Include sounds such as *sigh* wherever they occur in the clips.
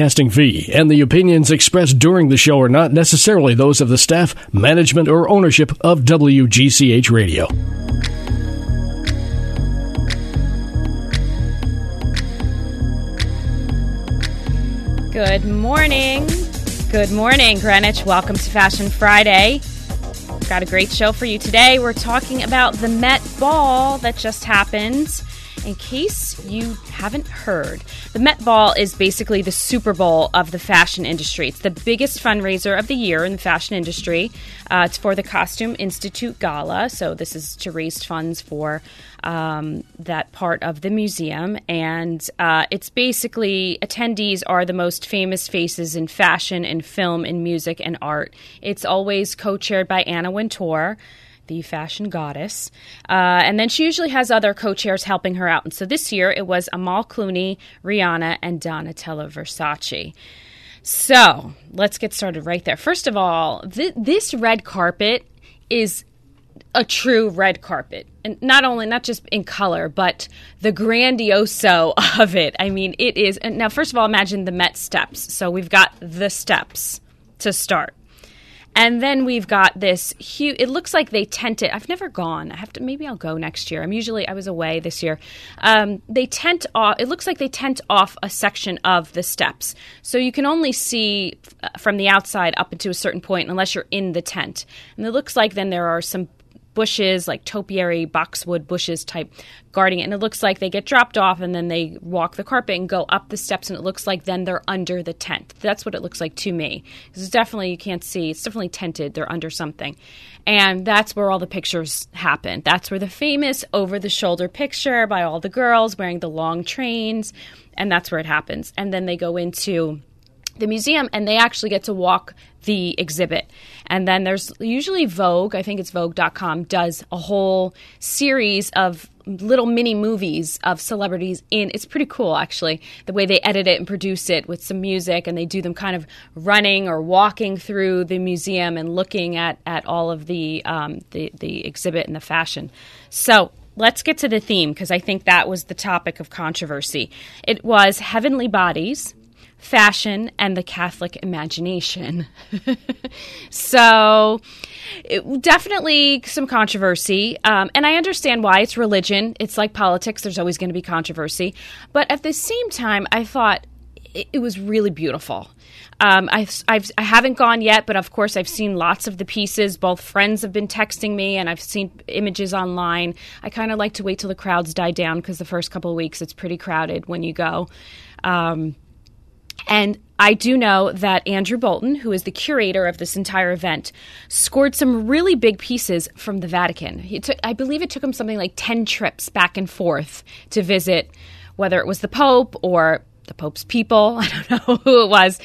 Casting fee and the opinions expressed during the show are not necessarily those of the staff, management, or ownership of WGCH Radio. Good morning. Good morning, Greenwich. Welcome to Fashion Friday. We've Got a great show for you today. We're talking about the Met Ball that just happened in case you haven't heard, the Met Ball is basically the Super Bowl of the fashion industry. It's the biggest fundraiser of the year in the fashion industry. Uh, it's for the Costume Institute Gala, so this is to raise funds for um, that part of the museum. And uh, it's basically attendees are the most famous faces in fashion and film and music and art. It's always co chaired by Anna Wintour the fashion goddess. Uh, and then she usually has other co chairs helping her out. And so this year it was Amal Clooney, Rihanna, and Donatella Versace. So let's get started right there. First of all, th- this red carpet is a true red carpet. And not only, not just in color, but the grandioso *laughs* of it. I mean, it is. Now, first of all, imagine the Met steps. So we've got the steps to start. And then we've got this huge. It looks like they tent it. I've never gone. I have to. Maybe I'll go next year. I'm usually. I was away this year. Um, they tent off. It looks like they tent off a section of the steps, so you can only see uh, from the outside up into a certain point unless you're in the tent. And it looks like then there are some bushes, like topiary, boxwood bushes type, guarding it. And it looks like they get dropped off and then they walk the carpet and go up the steps, and it looks like then they're under the tent. That's what it looks like to me. Because it's definitely, you can't see, it's definitely tented. They're under something. And that's where all the pictures happen. That's where the famous over the shoulder picture by all the girls wearing the long trains, and that's where it happens. And then they go into the museum and they actually get to walk the exhibit. And then there's usually Vogue, I think it's Vogue.com, does a whole series of little mini movies of celebrities in. It's pretty cool, actually, the way they edit it and produce it with some music, and they do them kind of running or walking through the museum and looking at, at all of the, um, the, the exhibit and the fashion. So let's get to the theme because I think that was the topic of controversy. It was Heavenly Bodies fashion and the Catholic imagination. *laughs* so, it, definitely some controversy. Um, and I understand why it's religion. It's like politics, there's always going to be controversy. But at the same time, I thought it, it was really beautiful. Um, I've, I've, I haven't gone yet, but of course, I've seen lots of the pieces. Both friends have been texting me, and I've seen images online. I kind of like to wait till the crowds die down because the first couple of weeks it's pretty crowded when you go. Um, and I do know that Andrew Bolton, who is the curator of this entire event, scored some really big pieces from the Vatican. Took, I believe it took him something like 10 trips back and forth to visit, whether it was the Pope or the Pope's people, *laughs* I don't know who it was,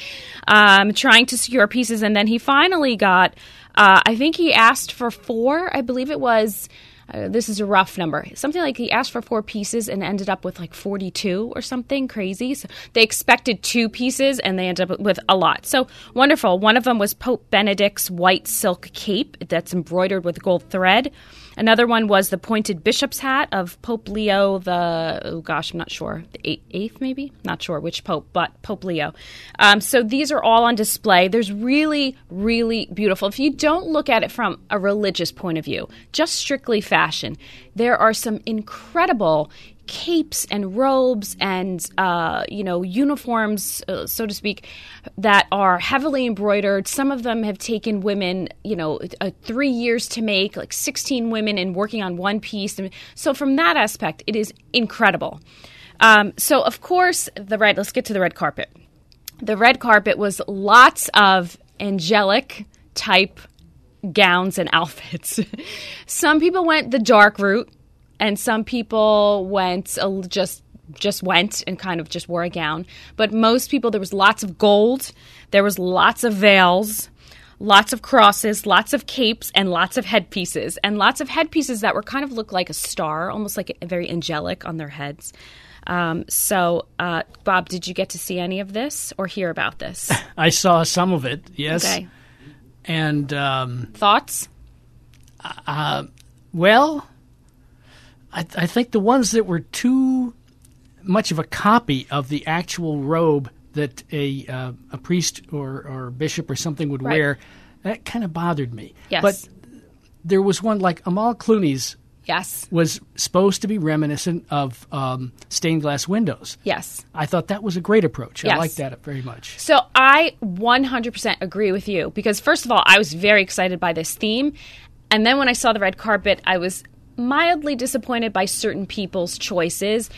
um, trying to secure pieces. And then he finally got, uh, I think he asked for four, I believe it was uh, this is a rough number. Something like he asked for four pieces and ended up with like 42 or something crazy. So they expected two pieces and they ended up with a lot. So wonderful. One of them was Pope Benedict's white silk cape that's embroidered with gold thread. Another one was the pointed bishop's hat of Pope Leo the oh gosh, I'm not sure the eighth maybe, not sure which pope, but Pope Leo. Um, so these are all on display. There's really, really beautiful. If you don't look at it from a religious point of view, just strictly fashion, there are some incredible capes and robes and uh, you know uniforms, uh, so to speak, that are heavily embroidered. Some of them have taken women, you know, uh, three years to make, like sixteen women, and working on one piece. And so from that aspect, it is incredible. Um, so of course, the red. Let's get to the red carpet. The red carpet was lots of angelic type gowns and outfits. *laughs* Some people went the dark route and some people went just just went and kind of just wore a gown. But most people, there was lots of gold, there was lots of veils, lots of crosses, lots of capes, and lots of headpieces, and lots of headpieces that were kind of looked like a star, almost like a, very angelic on their heads. Um, so, uh, Bob, did you get to see any of this or hear about this? *laughs* I saw some of it. Yes. Okay. And um, thoughts? Uh, well, I, I think the ones that were too much of a copy of the actual robe that a uh, a priest or, or bishop or something would Right. wear, that kind of bothered me. Yes. But there was one like Amal Clooney's Yes. was supposed to be reminiscent of um, stained glass windows. Yes. I thought that was a great approach. Yes. I like that very much. So I 100% agree with you because first of all, I was very excited by this theme, and then when I saw the red carpet, I was mildly disappointed by certain people's choices.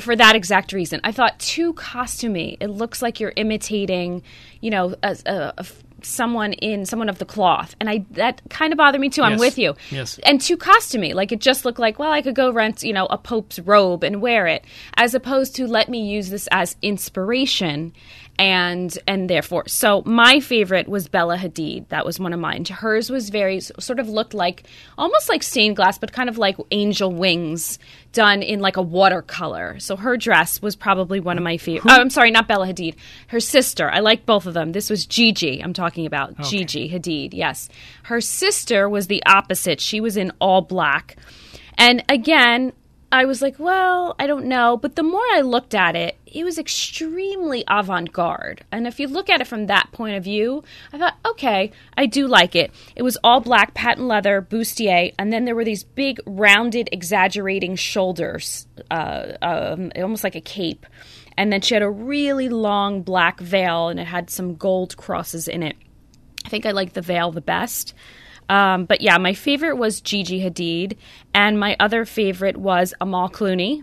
For that exact reason, I thought too costumey. It looks like you're imitating, you know, a, a, a- someone in someone of the cloth, and I that kind of bothered me too. I'm with you. Yes. and too costumey. Like it just looked like, well, I could go rent, you know, a pope's robe and wear it, as opposed to let me use this as inspiration, and and therefore, so my favorite was Bella Hadid. That was one of mine. Hers was very sort of looked like almost like stained glass, but kind of like angel wings done in like a watercolor. So her dress was probably one of my favorite. Oh, I'm sorry, not Bella Hadid. Her sister. I like both of them. This was Gigi. I'm talking about Gigi Hadid. Yes, her sister was the opposite. She was in all black, and again. I was like, well, I don't know. But the more I looked at it, it was extremely avant garde. And if you look at it from that point of view, I thought, okay, I do like it. It was all black, patent leather, bustier, and then there were these big, rounded, exaggerating shoulders, uh, um, almost like a cape. And then she had a really long black veil, and it had some gold crosses in it. I think I like the veil the best. Um, but yeah, my favorite was Gigi Hadid, and my other favorite was Amal Clooney.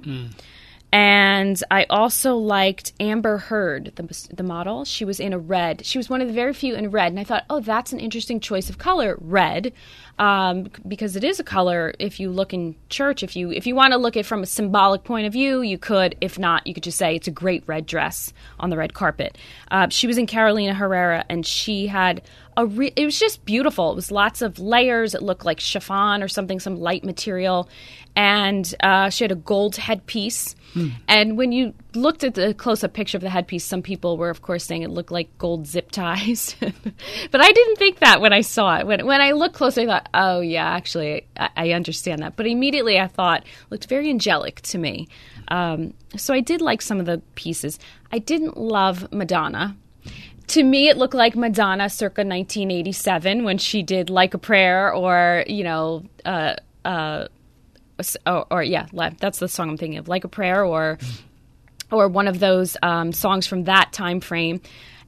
And I also liked Amber Heard, the, the model. She was in a red. She was one of the very few in red. And I thought, oh, that's an interesting choice of color, red, um, because it is a color. If you look in church, if you if you want to look at it from a symbolic point of view, you could. If not, you could just say it's a great red dress on the red carpet. Uh, she was in Carolina Herrera, and she had a. Re- it was just beautiful. It was lots of layers. It looked like chiffon or something, some light material, and uh, she had a gold headpiece. And when you looked at the close-up picture of the headpiece, some people were, of course, saying it looked like gold zip ties. *laughs* but I didn't think that when I saw it. When when I looked closer, I thought, oh yeah, actually, I, I understand that. But immediately, I thought looked very angelic to me. Um, so I did like some of the pieces. I didn't love Madonna to me it looked like madonna circa 1987 when she did like a prayer or you know uh, uh, or, or yeah that's the song i'm thinking of like a prayer or or one of those um, songs from that time frame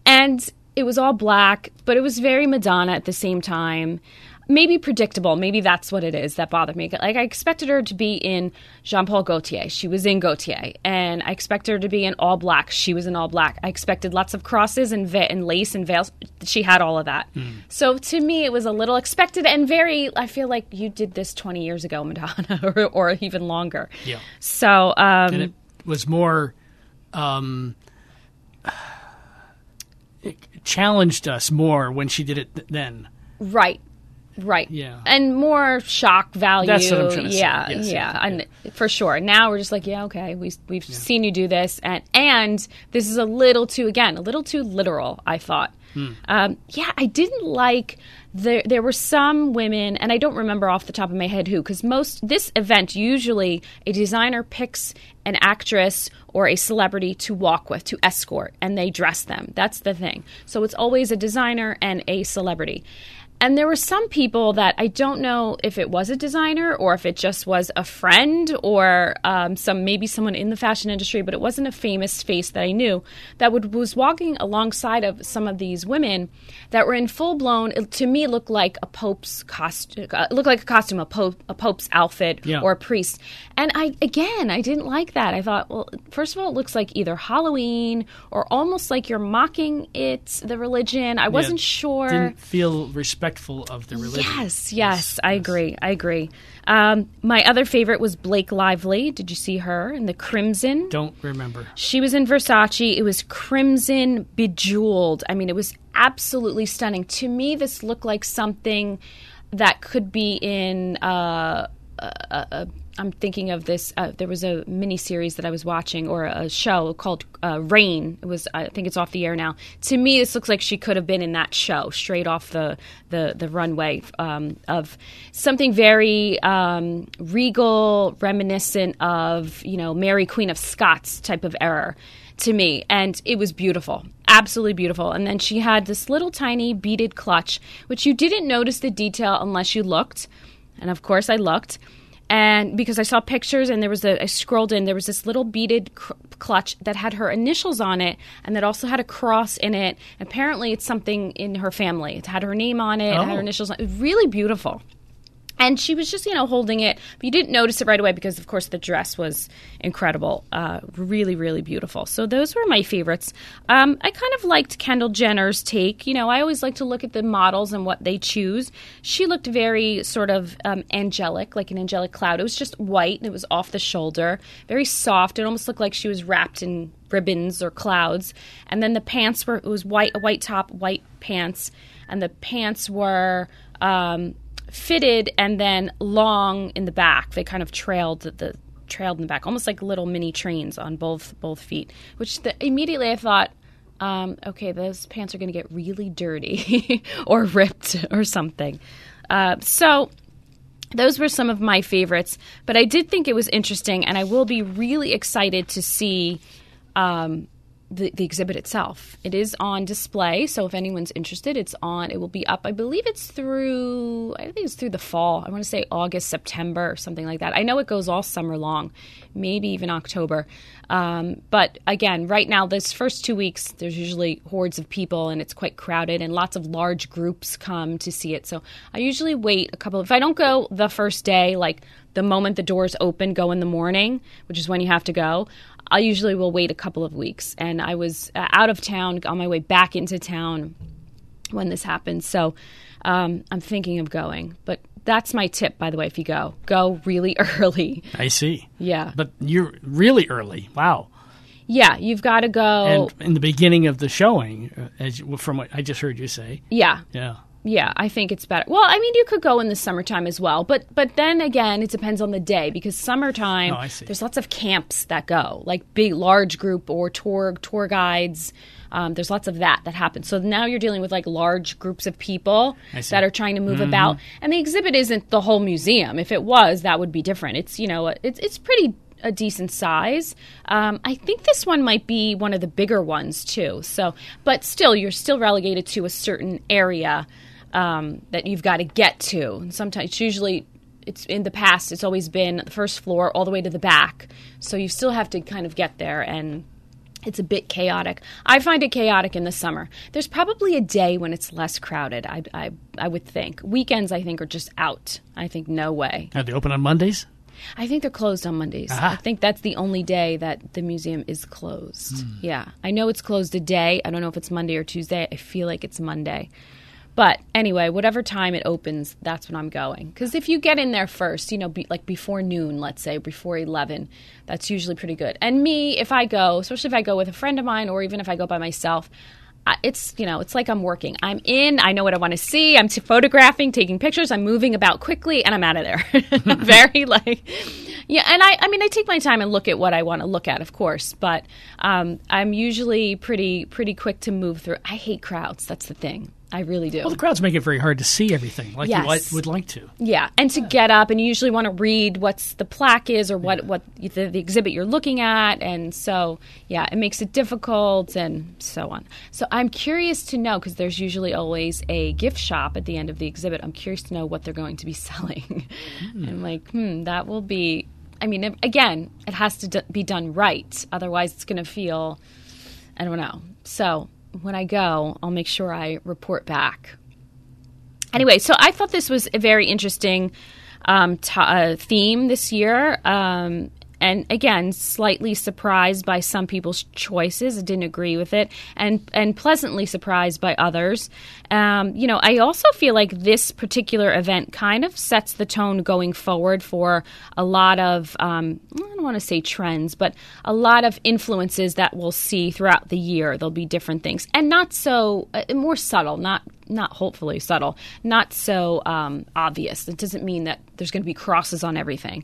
and it was all black but it was very madonna at the same time maybe predictable. Maybe that's what it is that bothered me. Like i expected her to be in jean-paul gaultier. She was in gaultier. And i expected her to be in all black. She was in all black. I expected lots of crosses and, ve- and lace and veils. She had all of that. So to me it was a little expected and very i feel like you did this 20 years ago madonna *laughs* or, or even longer. Yeah. so um, and it was more um, it challenged us more when she did it th- then. Right. Right. Yeah. And more shock value. That's what I'm trying to say. yeah, Yes, yeah. yeah. And for sure. Now we're just like, yeah, okay, we we've seen you do this and and this is a little too again, a little too literal, I thought. Hmm. Um, yeah, I didn't like there there were some women and I don't remember off the top of my head who cuz most this event usually a designer picks an actress or a celebrity to walk with, to escort, and they dress them. That's the thing. So it's always a designer and a celebrity. And there were some people that I don't know if it was a designer or if it just was a friend or um, some maybe someone in the fashion industry, but it wasn't a famous face that I knew that would, was walking alongside of some of these women that were in full blown. To me, looked like a pope's costume. Uh, looked like a costume, a pope, a pope's outfit, Yeah. or a priest. And I again, I didn't like that. I thought, well, first of all, it looks like either Halloween or almost like you're mocking it, the religion. I wasn't sure. Didn't feel respectful of the religion. Yes, yes, I agree. I agree. Um, my other favorite was Blake Lively. Did you see her in the crimson? Don't remember. She was in Versace. It was crimson bejeweled. I mean, it was absolutely stunning. To me, this looked like something that could be in. Uh, uh, uh, I'm thinking of this. Uh, there was a mini series that I was watching, or a show called uh, Reign. It was. I think it's off the air now. To me, this looks like she could have been in that show, straight off the the the runway um, of something very um, regal, reminiscent of you know Mary Queen of Scots type of era to me, and it was beautiful, absolutely beautiful. And then she had this little tiny beaded clutch, which you didn't notice the detail unless you looked. And of course, I looked and because I saw pictures and there was a I scrolled in there was this little beaded cr- clutch that had her initials on it and that also had a cross in it. Apparently, it's something in her family. It had her name on it, it had her Oh. initials. on it. It was really beautiful. And she was just, you know, holding it, but you didn't notice it right away because, of course, the dress was incredible, uh, really, really beautiful. So those were my favorites. Um, I kind of liked Kendall Jenner's take. You know, I always like to look at the models and what they choose. She looked very sort of um, angelic, like an angelic cloud. It was just white and it was off the shoulder, very soft. It almost looked like she was wrapped in ribbons or clouds. And then the pants were it was white, a white top, white pants, and the pants were. Um, fitted and then long in the back. They kind of trailed the, trailed in the back, almost like little mini trains on both both feet. Which the, immediately I thought, um, okay, those pants are going to get really dirty *laughs* or ripped or something. Uh, so those were some of my favorites, but I did think it was interesting, and I will be really excited to see. Um, the, the exhibit itself. It is on display, so if anyone's interested, it's on. It will be up. I believe it's through. I think it's through the fall. I want to say August, September, or something like that. I know it goes all summer long, maybe even October. Um, but again, right now, this first two weeks, there's usually hordes of people, and it's quite crowded, and lots of large groups come to see it. So I usually wait a couple. If I don't go the first day, like the moment the doors open, go in the morning, which is when you have to go. I usually will wait a couple of weeks. And I was uh, out of town on my way back into town when this happened. So um, I'm thinking of going. But that's my tip, by the way, if you go, go really *laughs* early. I see. Yeah. But you're really early. Wow. Yeah, you've got to go. And in the beginning of the showing, uh, as you, from what I just heard you say, yeah. yeah. Yeah, I think it's better. Well, I mean, you could go in the summertime as well, but but then again, it depends on the day because summertime Oh, there's lots of camps that go, like big, large group or tour tour guides. Um, there's lots of that that happens. So now you're dealing with like large groups of people that are trying to move Mm-hmm. about, and the exhibit isn't the whole museum. If it was, that would be different. It's you know, it's it's pretty a decent size. Um, I think this one might be one of the bigger ones too. So, but still, you're still relegated to a certain area um, that you've got to get to. And sometimes, it's usually, it's in the past, it's always been the first floor all the way to the back. So you still have to kind of get there and. It's a bit chaotic. I find it chaotic in the summer. There's probably a day when it's less crowded. I, I, I would think weekends. I think are just out. I think no way. Are they open on Mondays? I think they're closed on Mondays. I think that's the only day that the museum is closed. Yeah. I know it's closed a day. I don't know if it's Monday or Tuesday. I feel like it's Monday. But anyway, whatever time it opens, that's when I'm going. Because if you get in there first, you know, be, like before noon, let's say, before 11, that's usually pretty good. And me, if I go, especially if I go with a friend of mine or even if I go by myself, it's you know it's like I'm working. I'm in. I know what I want to see. I'm t- photographing, taking pictures. I'm moving about quickly, and I'm out of there. *laughs* *laughs* Very like yeah. And I I mean I take my time and look at what I want to look at, of course. But um, I'm usually pretty pretty quick to move through. I hate crowds. That's the thing. I really do. Well, the crowds make it very hard to see everything like Yes. you li- would like to. Yeah, and to get up, and you usually want to read what's the plaque is or what what the, the exhibit you're looking at, and so yeah, it makes it difficult and so on. So I'm curious to know because there's usually always a gift shop at the end of the exhibit. I'm curious to know what they're going to be *laughs* selling. I'm like, hmm, that will be. I mean, again, it has to d- be done right, otherwise it's going to feel. I don't know. So when I go, I'll make sure I report back. Anyway, so I thought this was a very interesting um, t- uh, theme this year. Um, and again, slightly surprised by some people's choices. Didn't agree with it, and and pleasantly surprised by others. Um, you know, I also feel like this particular event kind of sets the tone going forward for a lot of um, I don't want to say trends, but a lot of influences that we'll see throughout the year. There'll be different things, and not so uh, more subtle, not not hopefully subtle, not so um, obvious. It doesn't mean that there's going to be crosses on everything.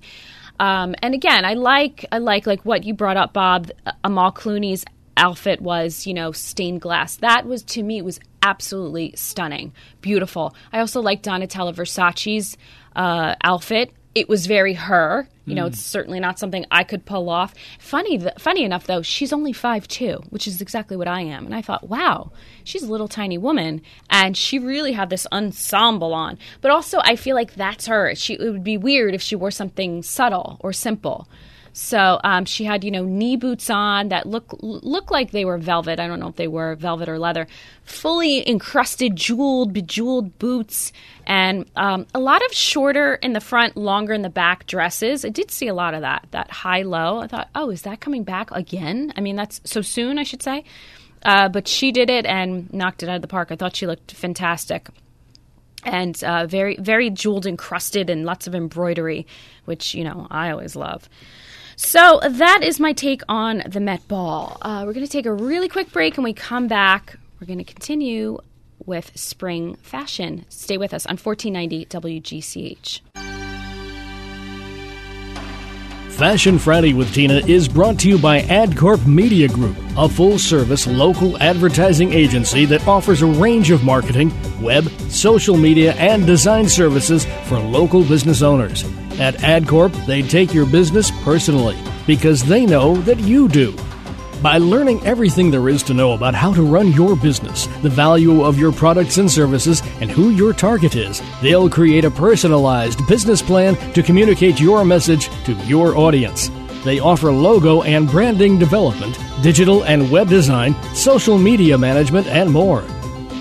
Um, and again, I like I like like what you brought up, Bob. Amal Clooney's outfit was you know stained glass. That was to me was absolutely stunning, beautiful. I also like Donatella Versace's uh, outfit. It was very her. You know, it's hmm. certainly not something I could pull off. Funny, th- funny enough though, she's only five two, which is exactly what I am. And I thought, wow, she's a little tiny woman, and she really had this ensemble on. But also, I feel like that's her. She it would be weird if she wore something subtle or simple. So um, she had, you know, knee boots on that look look like they were velvet. I don't know if they were velvet or leather. Fully encrusted, jeweled, bejeweled boots, and um, a lot of shorter in the front, longer in the back dresses. I did see a lot of that. That high low. I thought, oh, is that coming back again? I mean, that's so soon, I should say. Uh, but she did it and knocked it out of the park. I thought she looked fantastic and uh, very very jeweled encrusted and lots of embroidery which you know i always love so that is my take on the met ball. Uh, we're going to take a really quick break. And we come back we're going to continue with spring fashion. Stay with us on 1490 wgch Fashion Friday with Tina is brought to you by AdCorp Media Group, a full service local advertising agency that offers a range of marketing, web, social media, and design services for local business owners. At AdCorp, they take your business personally because they know that you do. By learning everything there is to know about how to run your business, the value of your products and services, and who your target is, they'll create a personalized business plan to communicate your message to your audience. They offer logo and branding development, digital and web design, social media management, and more.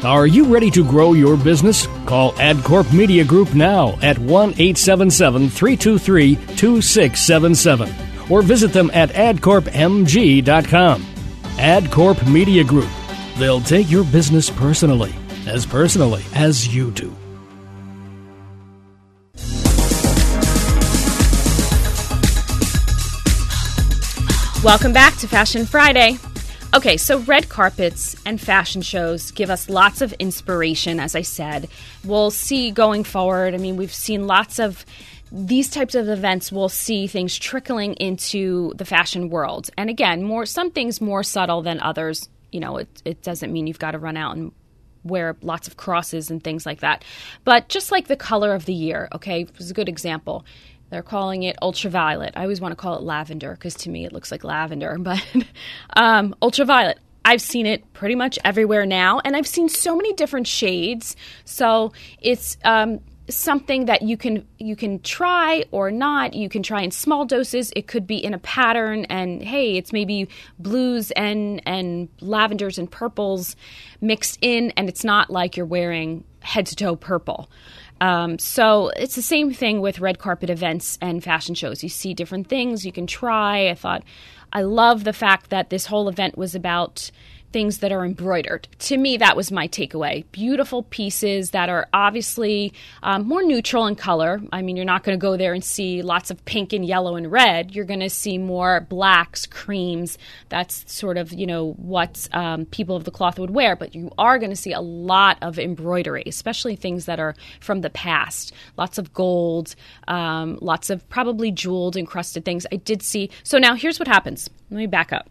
Are you ready to grow your business? Call AdCorp Media Group now at 1 877 323 2677 or visit them at adcorpmg.com. AdCorp Media Group. They'll take your business personally, as personally as you do. Welcome back to Fashion Friday. Okay, so red carpets and fashion shows give us lots of inspiration, as I said. We'll see going forward. I mean, we've seen lots of these types of events we'll see things trickling into the fashion world. And again, more some things more subtle than others. You know, it, it doesn't mean you've got to run out and wear lots of crosses and things like that. But just like the color of the year, okay, was a good example. They're calling it ultraviolet. I always want to call it lavender because to me it looks like lavender, *laughs* but um, ultraviolet. I've seen it pretty much everywhere now, and I've seen so many different shades. So it's um, something that you can you can try or not you can try in small doses it could be in a pattern and hey it's maybe blues and and lavenders and purples mixed in and it's not like you're wearing head to toe purple um, so it's the same thing with red carpet events and fashion shows. You see different things. You can try. I thought i love the fact that this whole event was about things that are embroidered. To me, that was my takeaway. Beautiful pieces that are obviously um, more neutral in color. I mean, you're not going to go there and see lots of pink and yellow and red. You're going to see more blacks, creams. That's sort of, you know, what um, people of the cloth would wear. But you are going to see a lot of embroidery, especially things that are from the past. Lots of gold, um, lots of probably jeweled, encrusted things. I did see. So now here's what happens. Let me back up.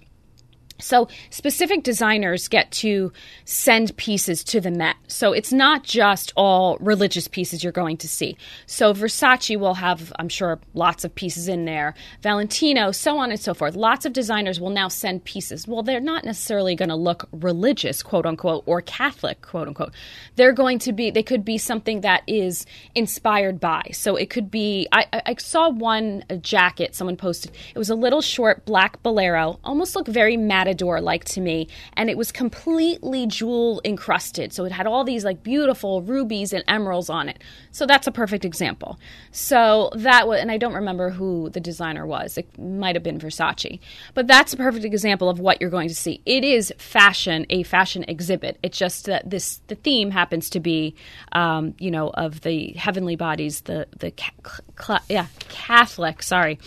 So, specific designers get to send pieces to the Met. So, it's not just all religious pieces you're going to see. So, Versace will have, I'm sure, lots of pieces in there, Valentino, so on and so forth. Lots of designers will now send pieces. Well, they're not necessarily going to look religious, quote unquote, or Catholic, quote unquote. They're going to be, they could be something that is inspired by. So, it could be, I, I saw one jacket someone posted. It was a little short black bolero, almost looked very matted matador like to me and it was completely jewel encrusted. So it had all these like beautiful rubies and emeralds on it. So that's a perfect example. So that was and i don't remember who the designer was. It might have been versace. But that's a perfect example of what you're going to see. It is fashion a fashion exhibit. It's just that this the theme happens to be um, you know of the heavenly bodies the the yeah catholic sorry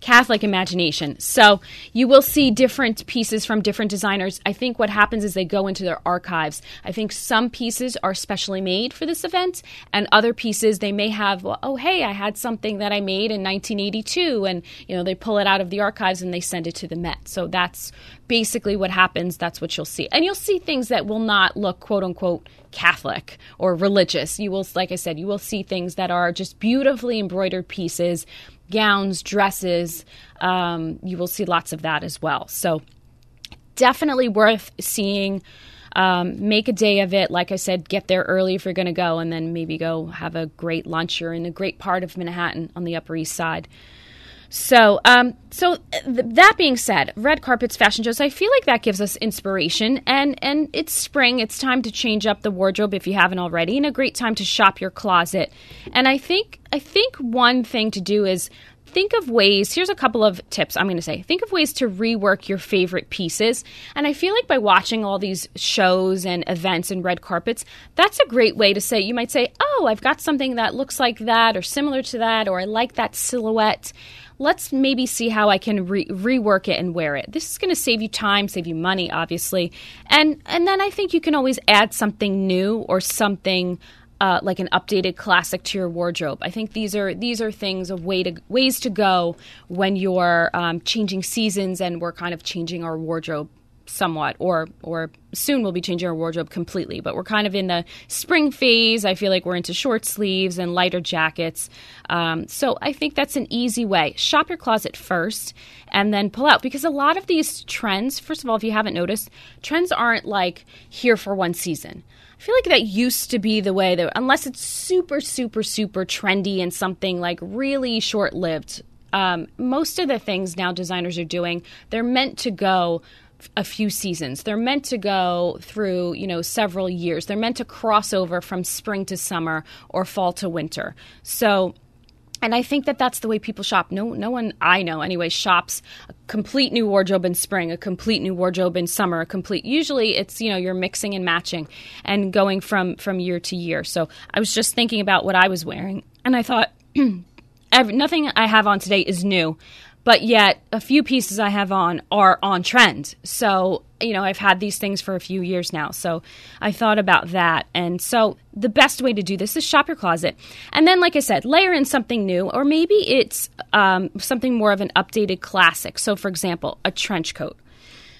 catholic imagination so you will see different pieces from from different designers. I think what happens is they go into their archives. I think some pieces are specially made for this event, and other pieces they may have, well, oh, hey, I had something that I made in 1982, and you know they pull it out of the archives and they send it to the Met. So that's basically what happens. That's what you'll see, and you'll see things that will not look quote unquote Catholic or religious. You will, like I said, you will see things that are just beautifully embroidered pieces, gowns, dresses. Um, you will see lots of that as well. So definitely worth seeing. Um, make a day of it. Like I said, get there early if you're going to go, and then maybe go have a great lunch. You're in a great part of Manhattan on the Upper East Side. So, um, so th- that being said, red carpets, fashion shows. I feel like that gives us inspiration, and and it's spring. It's time to change up the wardrobe if you haven't already, and a great time to shop your closet. And I think I think one thing to do is think of ways here's a couple of tips i'm going to say think of ways to rework your favorite pieces and i feel like by watching all these shows and events and red carpets that's a great way to say you might say oh i've got something that looks like that or similar to that or i like that silhouette let's maybe see how I can re- rework it and wear it. This is going to save you time, save you money, obviously, and and then I think you can always add something new or something. Uh, like an updated classic to your wardrobe. I think these are these are things of way to ways to go when you're um, changing seasons and we're kind of changing our wardrobe somewhat or or soon we'll be changing our wardrobe completely. But we're kind of in the spring phase. I feel like we're into short sleeves and lighter jackets. Um, so i think that's an easy way. Shop your closet first and then pull out because a lot of these trends first of all if you haven't noticed trends aren't like here for one season feel like that used to be the way that, unless it's super, super, super trendy and something like really short lived, um, most of the things now designers are doing, they're meant to go a few seasons. They're meant to go through, you know, several years. They're meant to cross over from spring to summer or fall to winter. So and I think that that's the way people shop. No, no one I know anyway shops a complete new wardrobe in spring, a complete new wardrobe in summer, a complete. Usually, it's you know you're mixing and matching and going from from year to year. So I was just thinking about what I was wearing, and I thought *clears throat* every, nothing I have on today is new but yet a few pieces I have on are on trend. So, you know, I've had these things for a few years now. So I thought about that. And so the best way to do this is shop your closet. And then, like I said, layer in something new, or maybe it's um, something more of an updated classic. So, for example, a trench coat.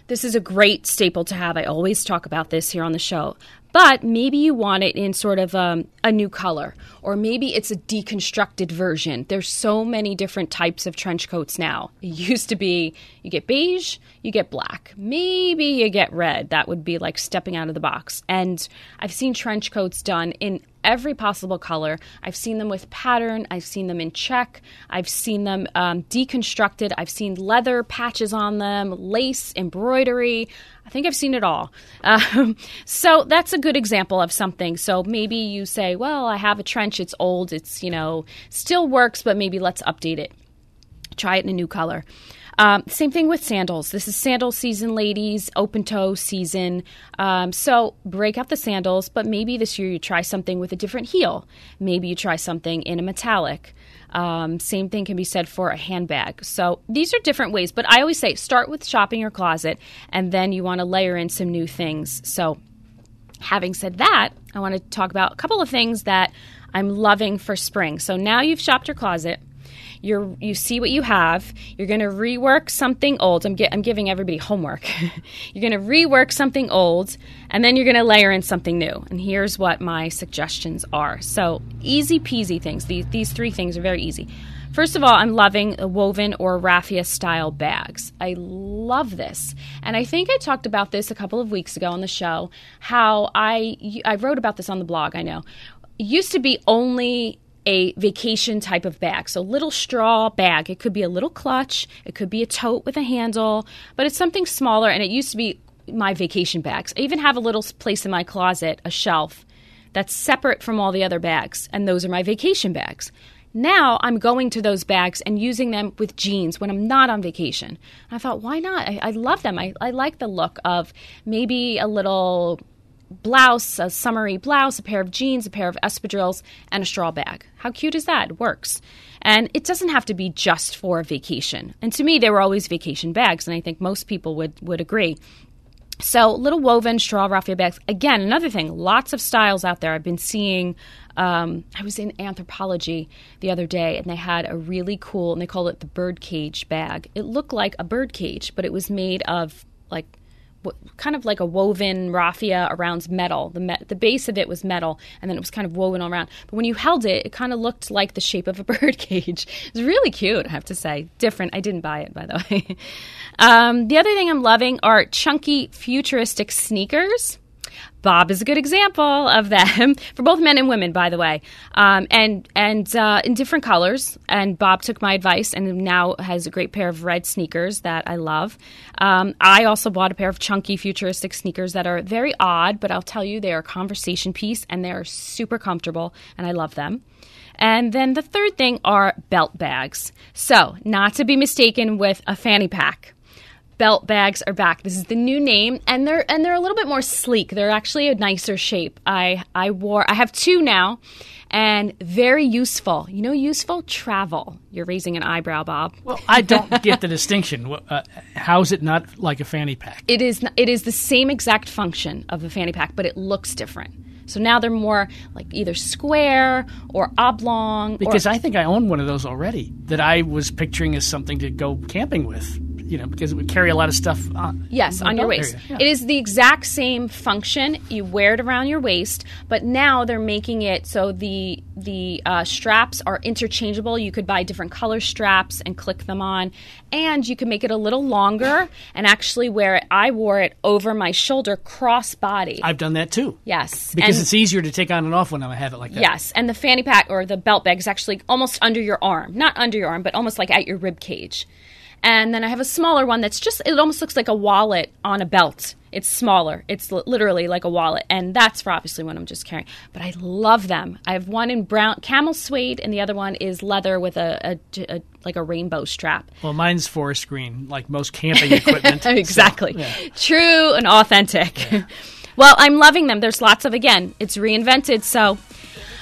This is a great staple to have. I always talk about this here on the show but maybe you want it in sort of um, a new color, or maybe it's a deconstructed version. There's so many different types of trench coats now. It used to be you get beige, you get black, maybe you get red. That would be like stepping out of the box. And I've seen trench coats done in every possible color. I've seen them with pattern. I've seen them in check. I've seen them um, deconstructed. I've seen leather patches on them, lace, embroidery. I think I've seen it all. *laughs* Um, so that's a good example of something. So maybe you say, well, I have a trench, it's old, it's, you know, still works, but maybe let's update it. Try it in a new color. Um, same thing with sandals. This is sandal season, ladies, open toe season. Um, so break out the sandals, but maybe this year you try something with a different heel. Maybe you try something in a metallic. Um, same thing can be said for a handbag. So these are different ways, but I always say start with shopping your closet and then you want to layer in some new things. So, having said that, I want to talk about a couple of things that I'm loving for spring. So now you've shopped your closet you're you see what you have. You're going to rework something old. I'm, I'm giving everybody homework. *laughs* you're going to rework something old, and then you're going to layer in something new. And here's what my suggestions are. So easy peasy things. These these three things are very easy. First of all, I'm loving woven or raffia style bags. I love this. And I think I talked about this a couple of weeks ago on the show how I I wrote about this on the blog, I know. Used to be only a vacation type of bag. So, little straw bag. It could be a little clutch, it could be a tote with a handle, but it's something smaller. And it used to be my vacation bags. I even have a little place in my closet, a shelf that's separate from all the other bags, and those are my vacation bags. Now I'm going to those bags and using them with jeans when I'm not on vacation. And I thought, why not? I, I love them. I, I like the look of maybe a little blouse, a summery blouse, a pair of jeans, a pair of espadrilles, and a straw bag. How cute is that? It works. And it doesn't have to be just for a vacation. And to me, they were always vacation bags, and I think most people would, would agree. So, little woven straw raffia bags. Again, another thing, lots of styles out there. I've been seeing, um, I was in Anthropologie the other day and they had a really cool, and they called it the birdcage bag. It looked like a birdcage, but it was made of like kind of like a woven raffia around metal. The me- the base of it was metal, and then it was kind of woven all around. But when you held it, it kind of looked like the shape of a *laughs* bird cage. It was really cute, I have to say. Different. I didn't buy it, by the way. *laughs* um, the other thing I'm loving are chunky futuristic sneakers. Bob is a good example of them *laughs* for both men and women, by the way, um, and and uh, in different colors. And Bob took my advice and now has a great pair of red sneakers that I love. Um, I also bought a pair of chunky futuristic sneakers that are very odd, but I'll tell you they are a conversation piece and they are super comfortable, and I love them. And then the third thing are belt bags. So, not to be mistaken with a fanny pack belt bags are back. This is the new name, and they're and they're a little bit more sleek. They're actually a nicer shape. I I wore I have two now, and very useful. You know, useful travel. You're raising an eyebrow, Bob. Well, I don't *laughs* get the distinction. Uh, how is it not like a fanny pack? It is. It is the same exact function of a fanny pack, but it looks different. So now they're more like either square or oblong. Because or, I think I own one of those already that I was picturing as something to go camping with you know, because it would carry a lot of stuff on. Yes, on your waist. Yeah. It is the exact same function. You wear it around your waist, but now they're making it so the the uh, straps are interchangeable. You could buy different color straps and click them on, and you can make it a little longer and actually wear it. I wore it over my shoulder, cross body. I've done that too. Yes, because and, it's easier to take on and off when I have it like that. Yes, and the fanny pack or the belt bag is actually almost under your arm, not under your arm, but almost like at your rib cage. And then I have a smaller one that's just, it almost looks like a wallet on a belt. It's smaller. It's li- literally like a wallet. And that's for obviously when I'm just carrying. But I love them. I have one in brown, camel suede, and the other one is leather with a, a, a like a rainbow strap. Well, mine's forest green, like most camping equipment. *laughs* exactly. So, yeah. True and authentic. Yeah. *laughs* well, I'm loving them. There's lots of, again, it's reinvented. So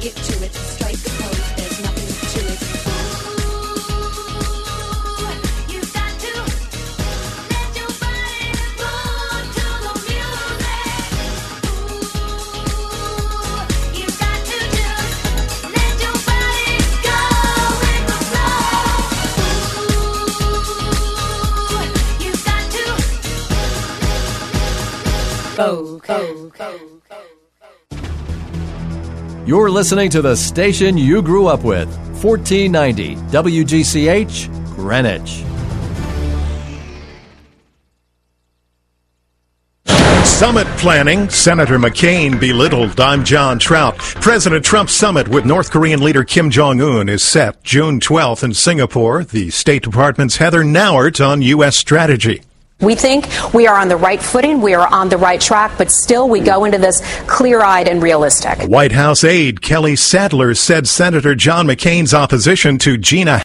get to it. Strike the pose, there's nothing to it. You got to do Let your place go and go You got to go, go, go. You're listening to the station you grew up with, 1490 WGCH, Greenwich. Summit planning. Senator McCain belittled. I'm John Trout. President Trump's summit with North Korean leader Kim Jong Un is set June 12th in Singapore. The State Department's Heather Nauert on U.S. strategy. We think we are on the right footing, we are on the right track, but still we go into this clear eyed and realistic. White House aide Kelly Sadler said Senator John McCain's opposition to Gina